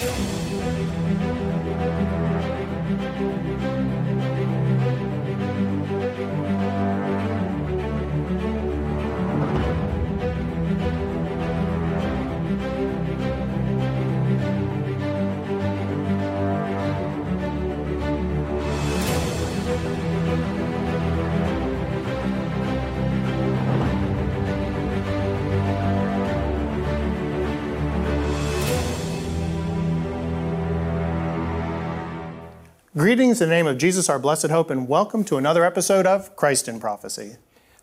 Thank you. Greetings in the name of Jesus, our blessed hope, and welcome to another episode of Christ in Prophecy.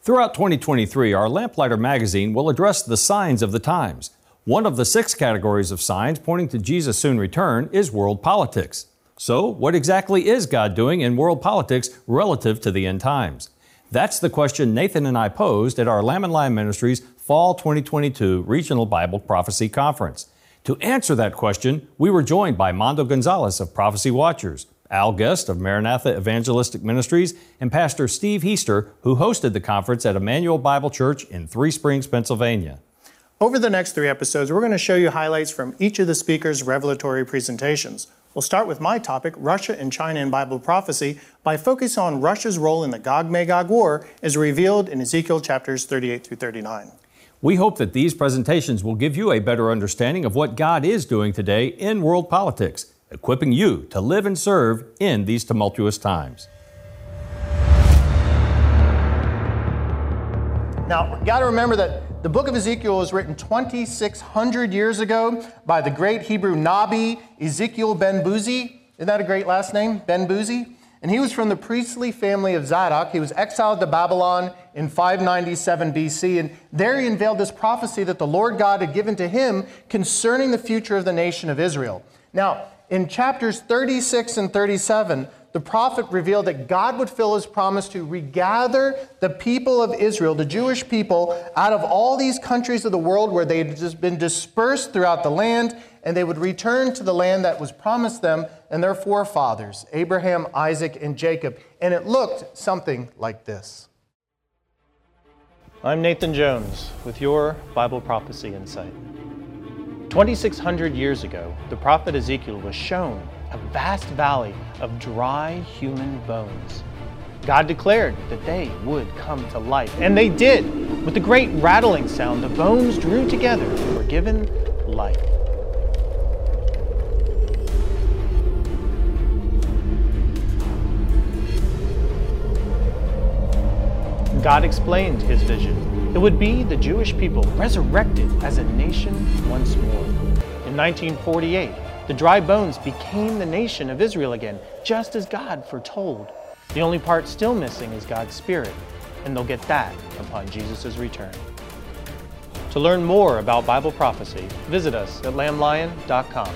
Throughout 2023, our Lamplighter magazine will address the signs of the times. One of the six categories of signs pointing to Jesus' soon return is world politics. So, what exactly is God doing in world politics relative to the end times? That's the question Nathan and I posed at our Lamb and Lion Ministries Fall 2022 Regional Bible Prophecy Conference. To answer that question, we were joined by Mondo Gonzalez of Prophecy Watchers, Al Gist of Maranatha Evangelistic Ministries, and Pastor Steve Heister, who hosted the conference at Emmanuel Bible Church in Three Springs, Pennsylvania. Over the next three episodes, we're going to show you highlights from each of the speakers' revelatory presentations. We'll start with my topic, Russia and China in Bible prophecy, by focusing on Russia's role in the Gog Magog War as revealed in Ezekiel chapters 38 through 39. We hope that these presentations will give you a better understanding of what God is doing today in world politics equipping you to live and serve in these tumultuous times. Now, got to remember that the book of Ezekiel was written 2,600 years ago by the great Hebrew Nabi Ezekiel Ben Buzi. Isn't that a great last name? Ben Buzi? And he was from the priestly family of Zadok. He was exiled to Babylon in 597 BC. And there he unveiled this prophecy that the Lord God had given to him concerning the future of the nation of Israel. Now, in chapters 36 and 37, the prophet revealed that God would fill his promise to regather the people of Israel, the Jewish people, out of all these countries of the world where they had just been dispersed throughout the land, and they would return to the land that was promised them and their forefathers, Abraham, Isaac, and Jacob. And it looked something like this. I'm Nathan Jones with your Bible Prophecy Insight. 2,600 years ago, the prophet Ezekiel was shown a vast valley of dry human bones. God declared that they would come to life, and they did. With a great rattling sound, the bones drew together and were given life. God explained his vision it would be the Jewish people resurrected as a nation once more. In 1948, the dry bones became the nation of Israel again, just as God foretold. The only part still missing is God's Spirit, and they'll get that upon Jesus' return. To learn more about Bible prophecy, visit us at lamblion.com.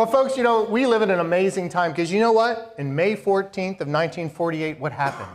Well, folks, you know, we live in an amazing time because you know what? In May 14th of 1948, what happened?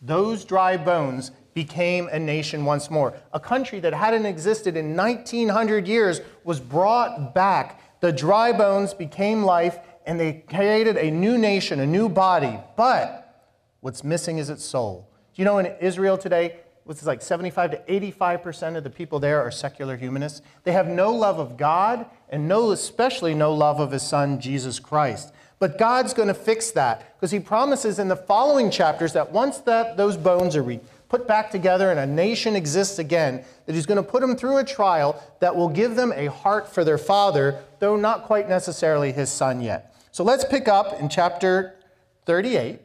Those dry bones became a nation once more. A country that hadn't existed in 1900 years was brought back. The dry bones became life and they created a new nation, a new body. But what's missing is its soul. Do you know in Israel today, which is like 75 to 85% of the people there are secular humanists. They have no love of God and no, especially no love of his son, Jesus Christ. But God's going to fix that because he promises in the following chapters that once that, those bones are re- put back together and a nation exists again, that he's going to put them through a trial that will give them a heart for their father, though not quite necessarily his son yet. So let's pick up in chapter 38.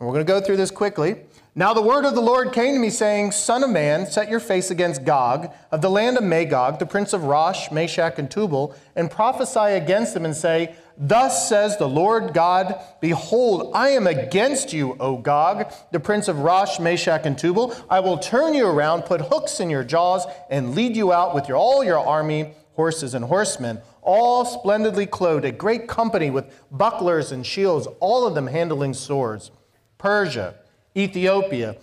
And we're going to go through this quickly. Now the word of the Lord came to me, saying, Son of man, set your face against Gog, of the land of Magog, the prince of Rosh, Meshech, and Tubal, and prophesy against him, and say, Thus says the Lord God, Behold, I am against you, O Gog, the prince of Rosh, Meshech, and Tubal. I will turn you around, put hooks in your jaws, and lead you out with your, all your army, horses and horsemen, all splendidly clothed, a great company with bucklers and shields, all of them handling swords. Persia, Ethiopia,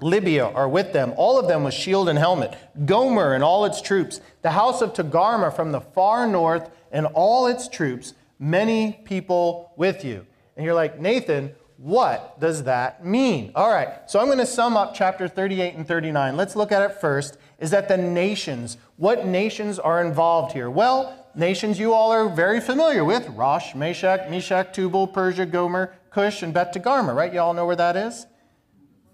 Libya are with them, all of them with shield and helmet. Gomer and all its troops, the house of Togarmah from the far north and all its troops, many people with you. And you're like, Nathan, What does that mean? All right, so I'm going to sum up chapter 38 and 39. Let's look at it first. Is that the nations? What nations are involved here? Well, nations you all are very familiar with Rosh, Meshech, Meshech, Tubal, Persia, Gomer, Cush, and Bet Togarmah, right? You all know where that is?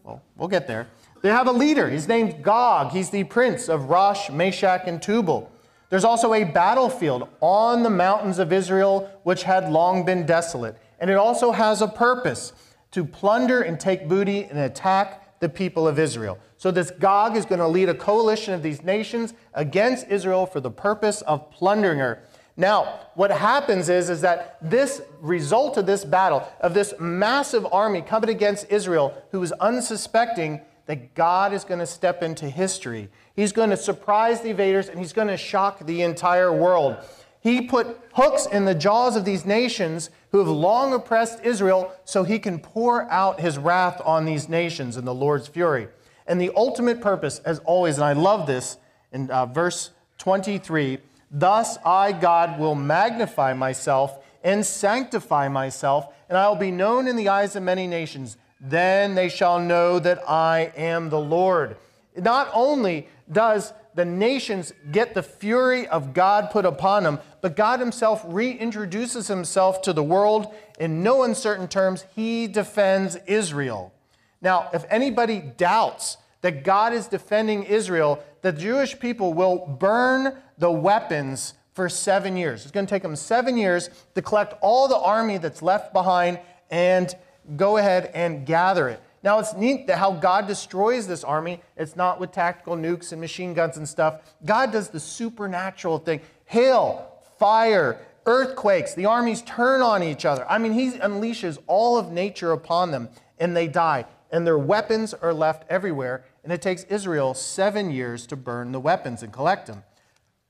Well, we'll get there. They have a leader. He's named Gog. He's the prince of Rosh, Meshech, and Tubal. There's also a battlefield on the mountains of Israel, which had long been desolate. And it also has a purpose to plunder and take booty and attack the people of Israel. So, this Gog is going to lead a coalition of these nations against Israel for the purpose of plundering her. Now, what happens is, is that this result of this battle, of this massive army coming against Israel, who is unsuspecting that God is going to step into history. He's going to surprise the invaders and he's going to shock the entire world. He put hooks in the jaws of these nations who have long oppressed Israel so he can pour out his wrath on these nations in the Lord's fury. And the ultimate purpose, as always, and I love this in uh, verse 23 Thus I, God, will magnify myself and sanctify myself, and I will be known in the eyes of many nations. Then they shall know that I am the Lord. Not only does the nations get the fury of God put upon them, but God Himself reintroduces Himself to the world. In no uncertain terms, He defends Israel. Now, if anybody doubts that God is defending Israel, the Jewish people will burn the weapons for seven years. It's going to take them seven years to collect all the army that's left behind and go ahead and gather it. Now, it's neat that how God destroys this army. It's not with tactical nukes and machine guns and stuff. God does the supernatural thing hail, fire, earthquakes. The armies turn on each other. I mean, he unleashes all of nature upon them, and they die. And their weapons are left everywhere. And it takes Israel seven years to burn the weapons and collect them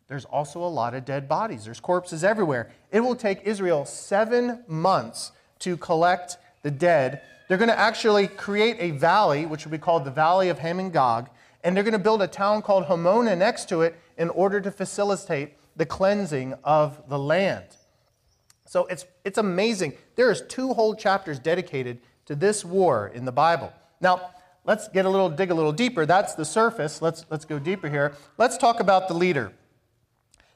there's also a lot of dead bodies. There's corpses everywhere. It will take Israel seven months to collect the dead. They're going to actually create a valley, which will be called the Valley of Hamon Gog, and they're going to build a town called Hamonah next to it in order to facilitate the cleansing of the land. So it's, it's amazing. There's two whole chapters dedicated to this war in the Bible. Now, let's get a little, dig a little deeper. That's the surface. Let's, let's go deeper here. Let's talk about the leader.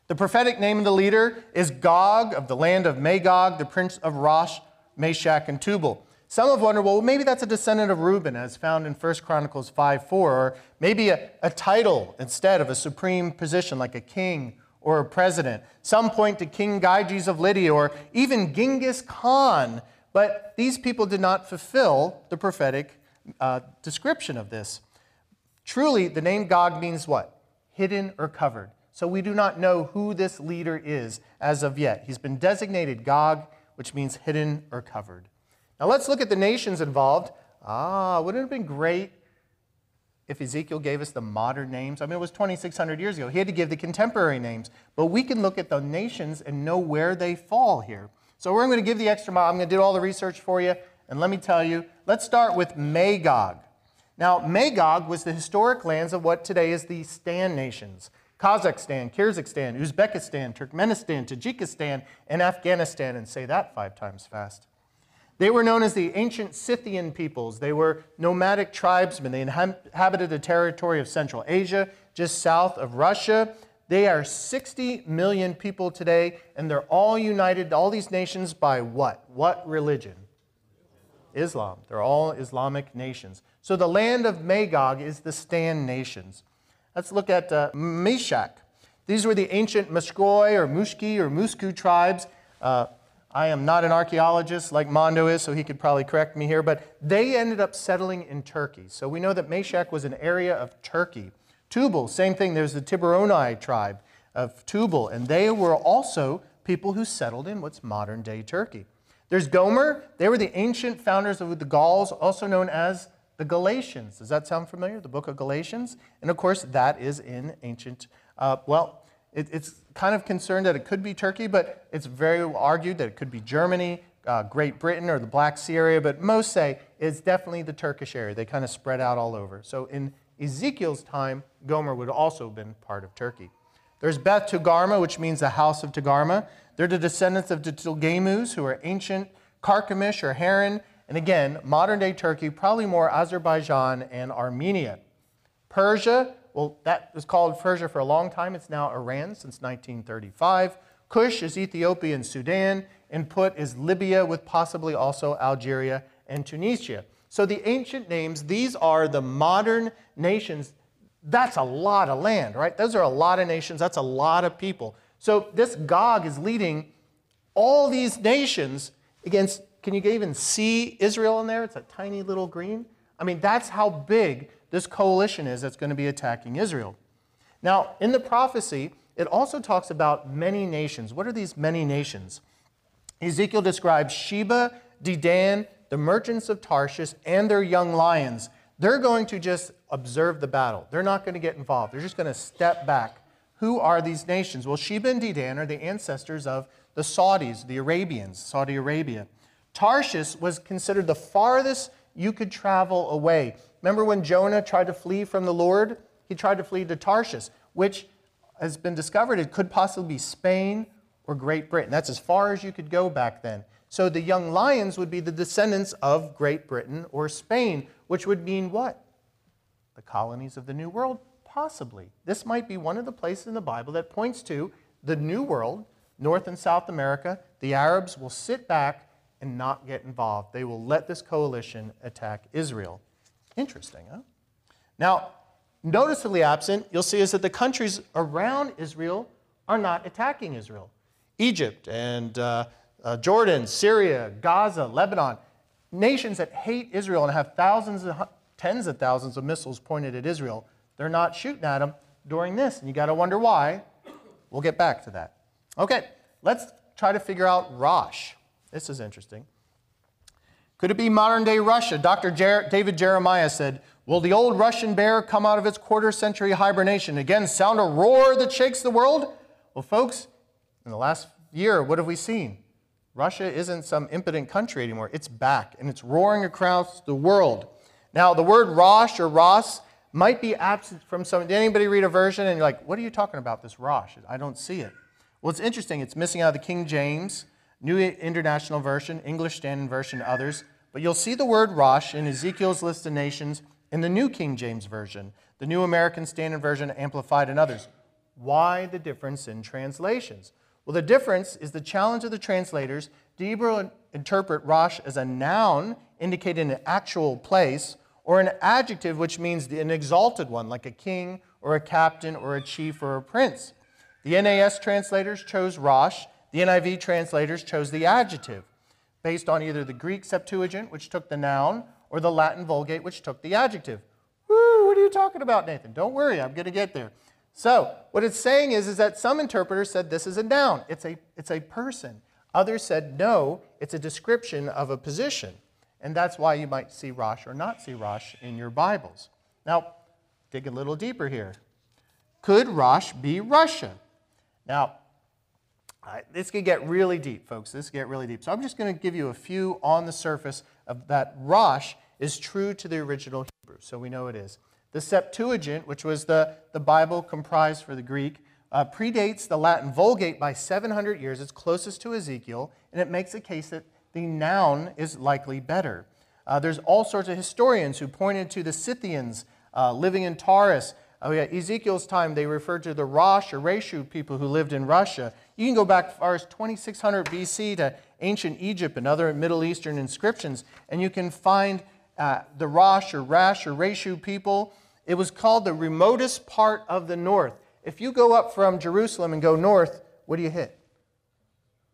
The prophetic name of the leader is Gog of the land of Magog, the prince of Rosh, Meshech, and Tubal. Some have wondered, well, maybe that's a descendant of Reuben, as found in 1 Chronicles 5 4, or maybe a, a title instead of a supreme position like a king or a president. Some point to King Gyges of Lydia or even Genghis Khan, but these people did not fulfill the prophetic uh, description of this. Truly, the name Gog means what? Hidden or covered. So we do not know who this leader is as of yet. He's been designated Gog, which means hidden or covered. Now let's look at the nations involved. Ah, wouldn't it have been great if Ezekiel gave us the modern names? I mean, it was 2,600 years ago. He had to give the contemporary names. But we can look at the nations and know where they fall here. So we're going to give the extra mile. I'm going to do all the research for you. And let me tell you, let's start with Magog. Now, Magog was the historic lands of what today is the Stan nations. Kazakhstan, Kyrgyzstan, Uzbekistan, Turkmenistan, Tajikistan, and Afghanistan, and say that five times fast. They were known as the ancient Scythian peoples. They were nomadic tribesmen. They inhabited the territory of Central Asia, just south of Russia. They are 60 million people today, and they're all united, all these nations, by what? What religion? Islam. They're all Islamic nations. So the land of Magog is the Stan nations. Let's look at uh, Meshech. These were the ancient Mushkoi or Mushki or Musku tribes. Uh, I am not an archaeologist like Mondo is, so he could probably correct me here, but they ended up settling in Turkey. So we know that Meshech was an area of Turkey. Tubal, same thing. There's the Tiburonai tribe of Tubal, and they were also people who settled in what's modern day Turkey. There's Gomer. They were the ancient founders of the Gauls, also known as the Galatians. Does that sound familiar? The book of Galatians? And of course, that is in ancient, uh, well, it, it's kind of concerned that it could be Turkey, but it's very argued that it could be Germany, uh, Great Britain, or the Black Sea area, but most say it's definitely the Turkish area. They kind of spread out all over. So in Ezekiel's time, Gomer would also have been part of Turkey. There's Beth Togarmah, which means the house of Togarmah. They're the descendants of the Togarmahs, who are ancient Carchemish or Haran, And again, modern day Turkey, probably more Azerbaijan and Armenia. Persia, well, that was called Persia for a long time. It's now Iran since 1935. Kush is Ethiopia and Sudan. And Put is Libya, with possibly also Algeria and Tunisia. So the ancient names, these are the modern nations. That's a lot of land, right? Those are a lot of nations. That's a lot of people. So this Gog is leading all these nations against, can you even see Israel in there? It's a tiny little green. I mean, that's how big this coalition is that's going to be attacking Israel. Now, in the prophecy, it also talks about many nations. What are these many nations? Ezekiel describes Sheba, Dedan, the merchants of Tarshish, and their young lions. They're going to just observe the battle. They're not going to get involved. They're just going to step back. Who are these nations? Well, Sheba and Dedan are the ancestors of the Saudis, the Arabians, Saudi Arabia. Tarshish was considered the farthest you could travel away. Remember when Jonah tried to flee from the Lord? He tried to flee to Tarshish, which has been discovered it could possibly be Spain or Great Britain. That's as far as you could go back then. So the young lions would be the descendants of Great Britain or Spain, which would mean what? The colonies of the New World? Possibly. This might be one of the places in the Bible that points to the New World, North and South America. The Arabs will sit back and not get involved. They will let this coalition attack Israel. Interesting, huh? Now, noticeably absent, you'll see is that the countries around Israel are not attacking Israel. Egypt and uh, uh, Jordan, Syria, Gaza, Lebanon, nations that hate Israel and have thousands, tens of thousands of missiles pointed at Israel, they're not shooting at them during this. And you got to wonder why. We'll get back to that. Okay, let's try to figure out Rosh. This is interesting. Could it be modern day Russia? Dr. Jer- David Jeremiah said, Will the old Russian bear come out of its quarter century hibernation? Again, sound a roar that shakes the world? Well, folks, in the last year, what have we seen? Russia isn't some impotent country anymore. It's back and it's roaring across the world. Now, the word Rosh or Ross might be absent from some. Did anybody read a version and you're like, what are you talking about, this Rosh? I don't see it. Well, it's interesting. It's missing out of the King James, New International Version, English Standard Version, others. But you'll see the word Rosh in Ezekiel's list of nations in the New King James Version, the New American Standard Version, Amplified, and others. Why the difference in translations? Well, the difference is the challenge of the translators to either interpret Rosh as a noun indicating an actual place or an adjective which means an exalted one, like a king or a captain or a chief or a prince. The NAS translators chose Rosh, the NIV translators chose the adjective, based on either the Greek Septuagint, which took the noun, or the Latin Vulgate, which took the adjective. Woo, what are you talking about, Nathan? Don't worry, I'm going to get there. So, what it's saying is, is that some interpreters said this is a noun, it's a, it's a person. Others said no, it's a description of a position. And that's why you might see Rosh or not see Rosh in your Bibles. Now, dig a little deeper here. Could Rosh be Russia? Now, this could get really deep, folks. This could get really deep. So I'm just going to give you a few on the surface of that Rosh is true to the original Hebrew. So we know it is. The Septuagint, which was the, the Bible comprised for the Greek, uh, predates the Latin Vulgate by 700 years. It's closest to Ezekiel, and it makes a case that the noun is likely better. Uh, there's all sorts of historians who pointed to the Scythians uh, living in Taurus. Oh, yeah, Ezekiel's time, they referred to the Rosh or Reshu people who lived in Russia. You can go back as far as 2600 BC to ancient Egypt and other Middle Eastern inscriptions, and you can find uh, the Rosh or Rash or Reshu people. It was called the remotest part of the north. If you go up from Jerusalem and go north, what do you hit?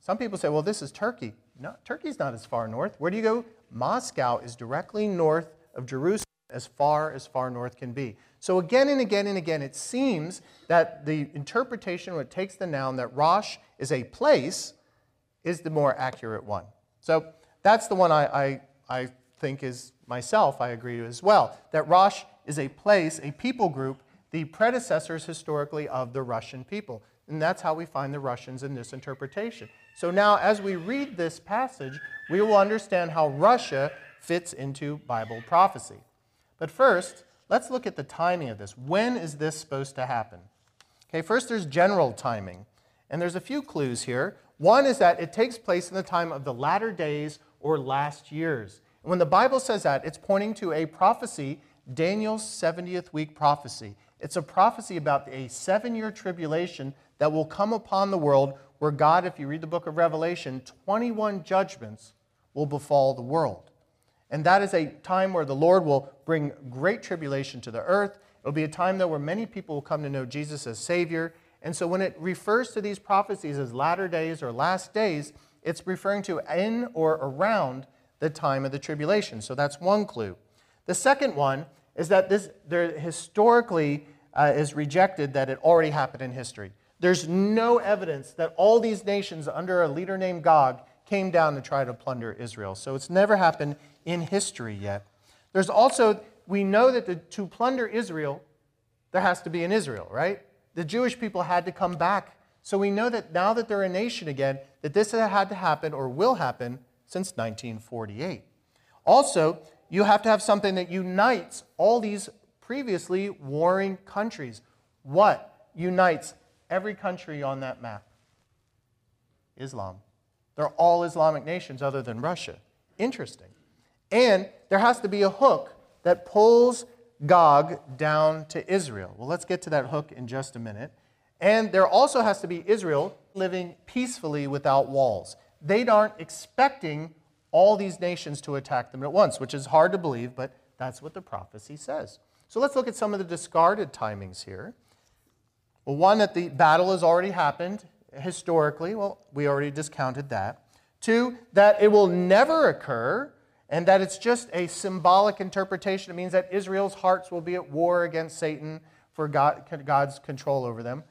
Some people say, well, this is Turkey. No, Turkey's not as far north. Where do you go? Moscow is directly north of Jerusalem, as far as far north can be. So again and again and again, it seems that the interpretation, what takes the noun that Rosh is a place, is the more accurate one. So that's the one I, I, I think is myself, I agree as well, that Rosh is a place, a people group, the predecessors historically of the Russian people. And that's how we find the Russians in this interpretation. So now, as we read this passage, we will understand how Russia fits into Bible prophecy. But first, let's look at the timing of this. When is this supposed to happen? Okay, first there's general timing. And there's a few clues here. One is that it takes place in the time of the latter days or last years. And when the Bible says that, it's pointing to a prophecy, Daniel's 70th week prophecy. It's a prophecy about a seven year tribulation that will come upon the world where God, if you read the book of Revelation, 21 judgments will befall the world. And that is a time where the Lord will bring great tribulation to the earth. It'll be a time, though, where many people will come to know Jesus as Savior. And so when it refers to these prophecies as latter days or last days, it's referring to in or around the time of the tribulation. So that's one clue. The second one is that this there historically uh, is rejected that it already happened in history. There's no evidence that all these nations under a leader named Gog came down to try to plunder Israel. So it's never happened in history yet. There's also, we know that the, to plunder Israel, there has to be an Israel, right? The Jewish people had to come back. So we know that now that they're a nation again, that this had to happen or will happen since 1948. Also, you have to have something that unites all these previously warring countries. What unites every country on that map? Islam. They're all Islamic nations other than Russia. Interesting. And there has to be a hook that pulls Gog down to Israel. Well, let's get to that hook in just a minute. And there also has to be Israel living peacefully without walls. They aren't expecting all these nations to attack them at once, which is hard to believe, but that's what the prophecy says. So let's look at some of the discarded timings here. Well, one, that the battle has already happened historically. Well, we already discounted that. Two, that it will never occur and that it's just a symbolic interpretation. It means that Israel's hearts will be at war against Satan for God, God's control over them.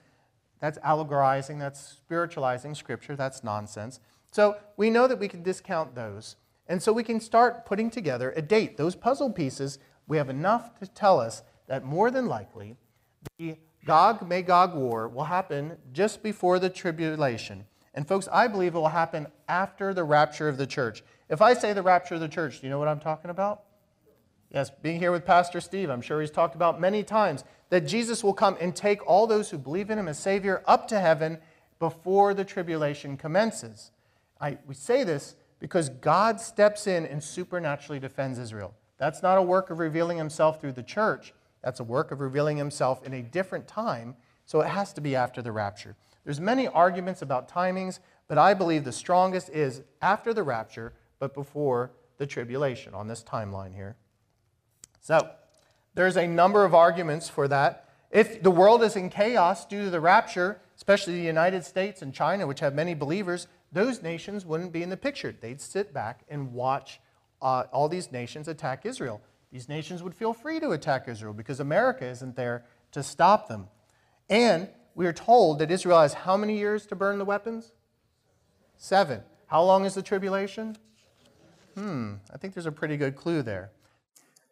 That's allegorizing, that's spiritualizing Scripture, that's nonsense. So we know that we can discount those. And so we can start putting together a date. Those puzzle pieces, we have enough to tell us that more than likely the Gog Magog war will happen just before the tribulation. And folks, I believe it will happen after the rapture of the church. If I say the rapture of the church, do you know what I'm talking about? Yes, being here with Pastor Steve, I'm sure he's talked about many times that Jesus will come and take all those who believe in him as Savior up to heaven before the tribulation commences. I, we say this because God steps in and supernaturally defends Israel. That's not a work of revealing himself through the church. That's a work of revealing himself in a different time, so it has to be after the rapture. There's many arguments about timings, but I believe the strongest is after the rapture, but before the tribulation on this timeline here. So, there's a number of arguments for that. If the world is in chaos due to the rapture, especially the United States and China, which have many believers, those nations wouldn't be in the picture. They'd sit back and watch uh, all these nations attack Israel. These nations would feel free to attack Israel because America isn't there to stop them. And we are told that Israel has how many years to burn the weapons? Seven. How long is the tribulation? Hmm, I think there's a pretty good clue there.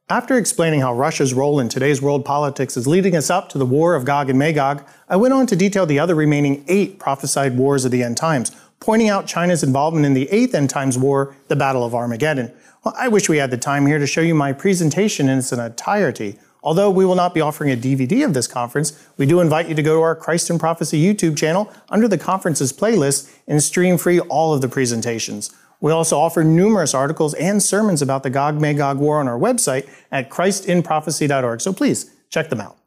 After explaining how Russia's role in today's world politics is leading us up to the war of Gog and Magog, I went on to detail the other remaining eight prophesied wars of the end times, pointing out China's involvement in the eighth end times war, the Battle of Armageddon. Well, I wish we had the time here to show you my presentation in its entirety. Although we will not be offering a DVD of this conference, we do invite you to go to our Christ in Prophecy YouTube channel under the conferences playlist and stream free all of the presentations. We also offer numerous articles and sermons about the Gog Magog War on our website at christinprophecy.org, so please check them out.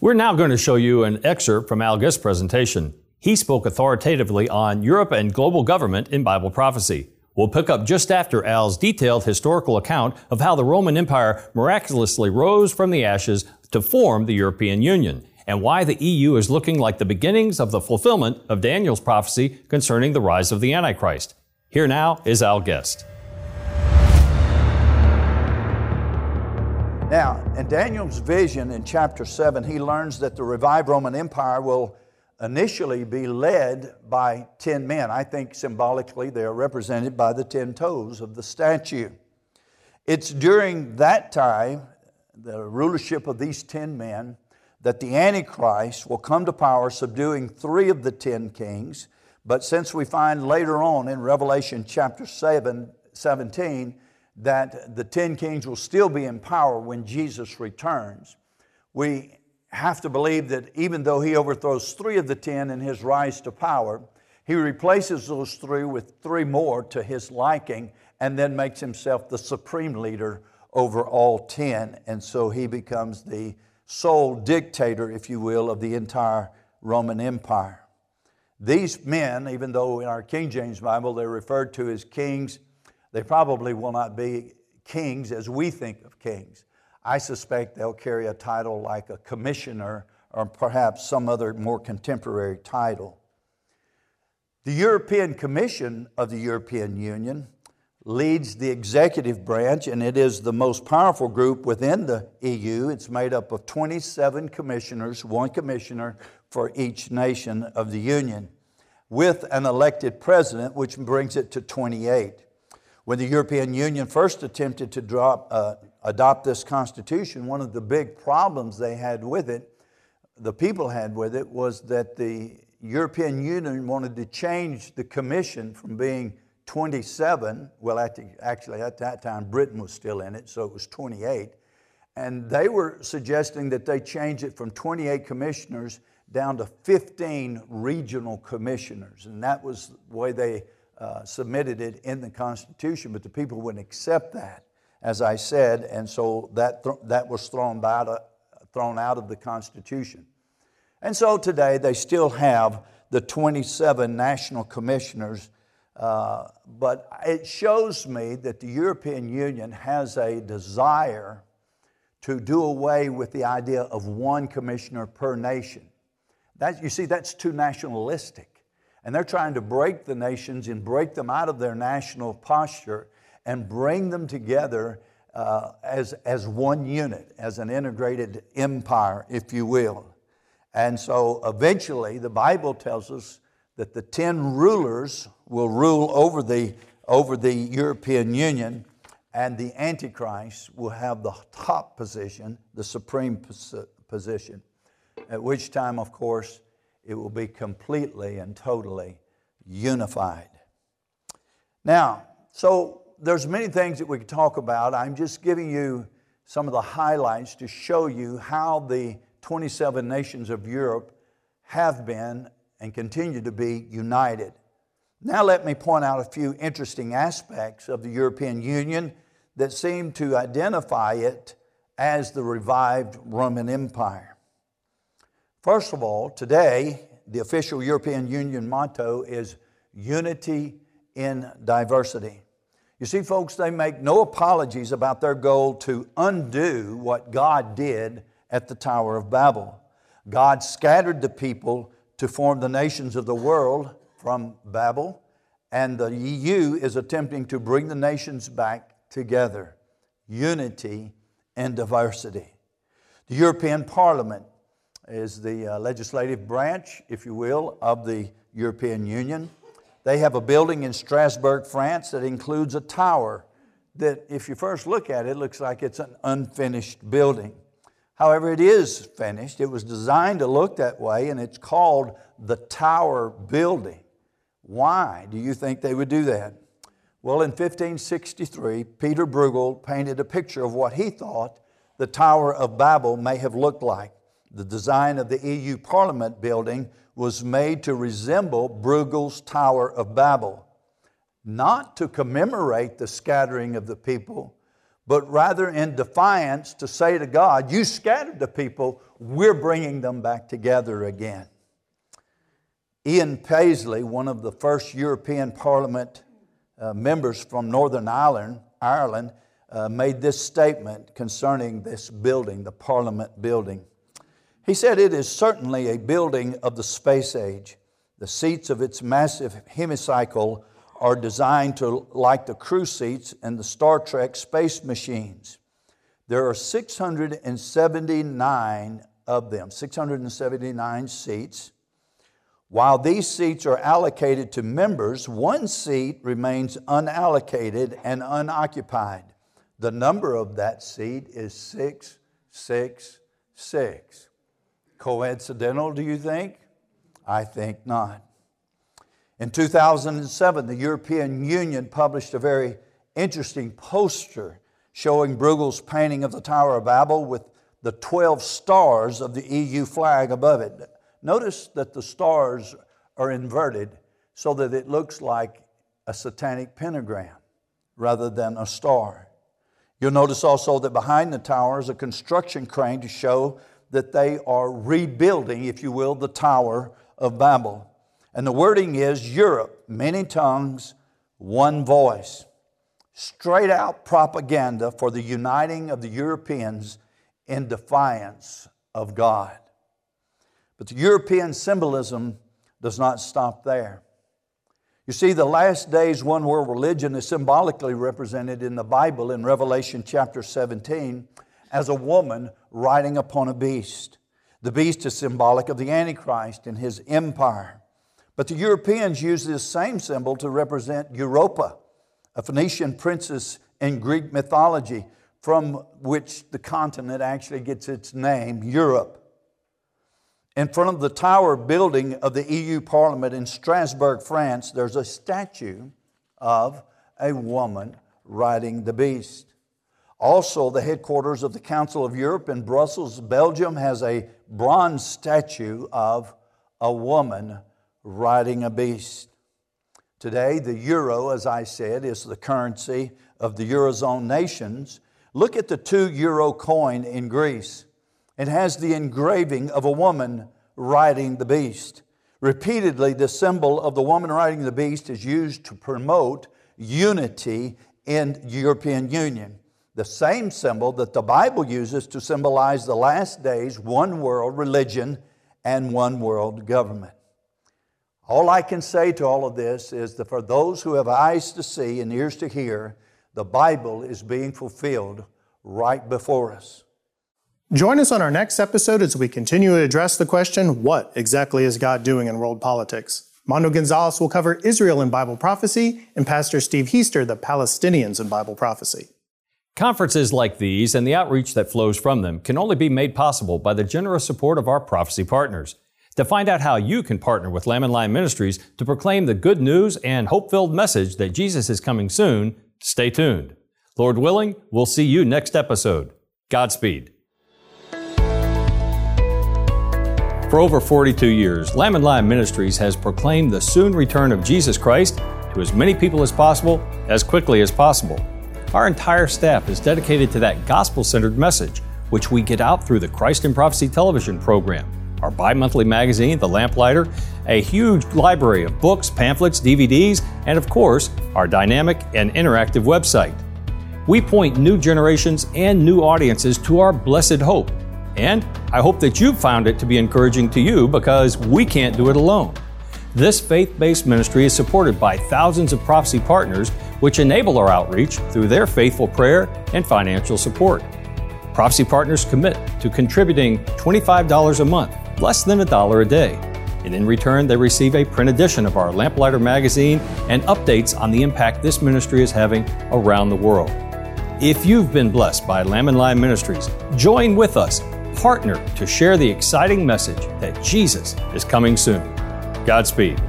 We're now going to show you an excerpt from Al presentation. He spoke authoritatively on Europe and global government in Bible prophecy. We'll pick up just after Al's detailed historical account of how the Roman Empire miraculously rose from the ashes to form the European Union and why the EU is looking like the beginnings of the fulfillment of Daniel's prophecy concerning the rise of the Antichrist. Here now is Al Gist. Now, in Daniel's vision in chapter 7, he learns that the revived Roman Empire will initially be led by 10 men. I think symbolically they are represented by the 10 toes of the statue. It's during that time, the rulership of these 10 men, that the Antichrist will come to power, subduing three of the 10 kings. But since we find later on in Revelation chapter 7, 17, that the 10 kings will still be in power when Jesus returns, we have to believe that even though he overthrows three of the ten in his rise to power, he replaces those three with three more to his liking and then makes himself the supreme leader over all 10. And so he becomes the sole dictator, if you will, of the entire Roman Empire. These men, even though in our King James Bible they're referred to as kings, they probably will not be kings as we think of kings. I suspect they'll carry a title like a commissioner or perhaps some other more contemporary title. The European Commission of the European Union leads the executive branch, and it is the most powerful group within the EU. It's made up of 27 commissioners, one commissioner for each nation of the Union, with an elected president, which brings it to 28. When the European Union first attempted to drop, uh, adopt this constitution, one of the big problems they had with it, the people had with it, was that the European Union wanted to change the commission from being 27, well, actually at that time Britain was still in it, so it was 28. And they were suggesting that they change it from 28 commissioners down to 15 regional commissioners. And that was the way they uh, submitted it in the Constitution, but the people wouldn't accept that, as I said, and so that, th- that was thrown of, thrown out of the Constitution. And so today they still have the 27 national commissioners, uh, but it shows me that the European Union has a desire to do away with the idea of one commissioner per nation. That, you see, that's too nationalistic. And they're trying to break the nations and break them out of their national posture and bring them together uh, as, as one unit, as an integrated empire, if you will. And so eventually, the Bible tells us that the 10 rulers will rule over the, over the European Union, and the Antichrist will have the top position, the supreme position at which time, of course, it will be completely and totally unified. Now, so there's many things that we could talk about. I'm just giving you some of the highlights to show you how the 27 nations of Europe have been and continue to be united. Now, let me point out a few interesting aspects of the European Union that seem to identify it as the revived Roman Empire. First of all, today, the official European Union motto is unity in diversity. You see, folks, they make no apologies about their goal to undo what God did at the Tower of Babel. God scattered the people to form the nations of the world from Babel, and the EU is attempting to bring the nations back together. Unity and diversity. The European Parliament is the uh, legislative branch, if you will, of the European Union. They have a building in Strasbourg, France that includes a tower that, if you first look at it, looks like it's an unfinished building. However, it is finished. It was designed to look that way, and it's called the Tower Building. Why do you think they would do that? Well, in 1563, Peter Bruegel painted a picture of what he thought the Tower of Babel may have looked like. The design of the EU Parliament building was made to resemble Bruegel's Tower of Babel, not to commemorate the scattering of the people, but rather in defiance to say to God, You scattered the people, we're bringing them back together again. Ian Paisley, one of the first European Parliament uh, members from Northern Ireland, Ireland uh, made this statement concerning this building, the Parliament building. He said it is certainly a building of the space age. The seats of its massive hemicycle are designed to like the crew seats in the Star Trek space machines. There are 679 of them, 679 seats. While these seats are allocated to members, one seat remains unallocated and unoccupied. The number of that seat is 666. Coincidental, do you think? I think not. In 2007, the European Union published a very interesting poster showing Bruegel's painting of the Tower of Babel with the 12 stars of the EU flag above it. Notice that the stars are inverted so that it looks like a satanic pentagram. rather than a star. You'll notice also that behind the tower is a construction crane to show that they are rebuilding, if you will, the Tower of Babel. And the wording is Europe, many tongues, one voice. Straight out propaganda for the uniting of the Europeans in defiance of God. But the European symbolism does not stop there. You see, the last days one world religion is symbolically represented in the Bible in Revelation chapter 17 as a woman riding upon a beast. The beast is symbolic of the Antichrist and his empire. But the Europeans use this same symbol to represent Europa, a Phoenician princess in Greek mythology, from which the continent actually gets its name, Europe. In front of the tower building of the EU Parliament in Strasbourg, France, there's a statue of a woman riding the beast. Also, the headquarters of the Council of Europe in Brussels, Belgium, has a bronze statue of a woman riding a beast. Today, the euro, as I said, is the currency of the Eurozone nations. Look at the two euro coin in Greece. It has the engraving of a woman riding the beast. Repeatedly, the symbol of the woman riding the beast is used to promote unity in the European Union the same symbol that the Bible uses to symbolize the last days, one world religion and one world government. All I can say to all of this is that for those who have eyes to see and ears to hear, the Bible is being fulfilled right before us. Join us on our next episode as we continue to address the question what exactly is God doing in world politics? Mondo Gonzalez will cover Israel in Bible prophecy, and Pastor Steve Heister, the Palestinians in Bible prophecy. Conferences like these and the outreach that flows from them can only be made possible by the generous support of our prophecy partners. To find out how you can partner with Lamb and Lion Ministries to proclaim the good news and hope-filled message that Jesus is coming soon, stay tuned. Lord willing, we'll see you next episode. Godspeed. For over 42 years, Lamb and Lion Ministries has proclaimed the soon return of Jesus Christ to as many people as possible, as quickly as possible. Our entire staff is dedicated to that gospel centered message, which we get out through the Christ in Prophecy television program, our bi monthly magazine, The Lamplighter, a huge library of books, pamphlets, DVDs, and of course, our dynamic and interactive website. We point new generations and new audiences to our blessed hope. And I hope that you've found it to be encouraging to you because we can't do it alone. This faith based ministry is supported by thousands of prophecy partners which enable our outreach through their faithful prayer and financial support. Prophecy partners commit to contributing $25 a month, less than a dollar a day. And in return, they receive a print edition of our Lamplighter magazine and updates on the impact this ministry is having around the world. If you've been blessed by Lamb and Lion Ministries, join with us, partner to share the exciting message that Jesus is coming soon. Godspeed.